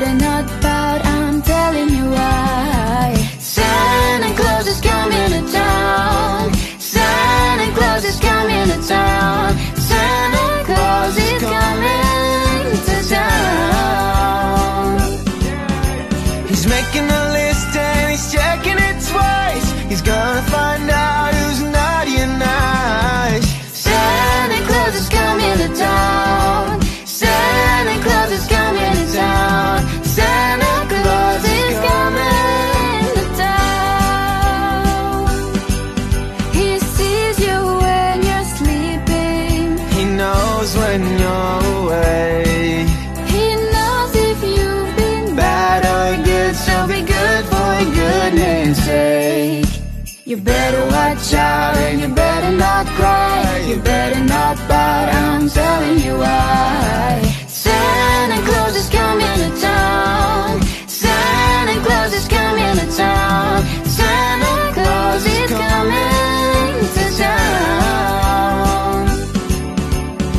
better not pout, I'm telling you why. Santa Claus is coming to town. Santa Claus is coming to town. Santa Claus is coming to town. He's making a list knows when you're away. He knows if you've been bad or good, so be good for goodness sake. You better watch out and you better not cry.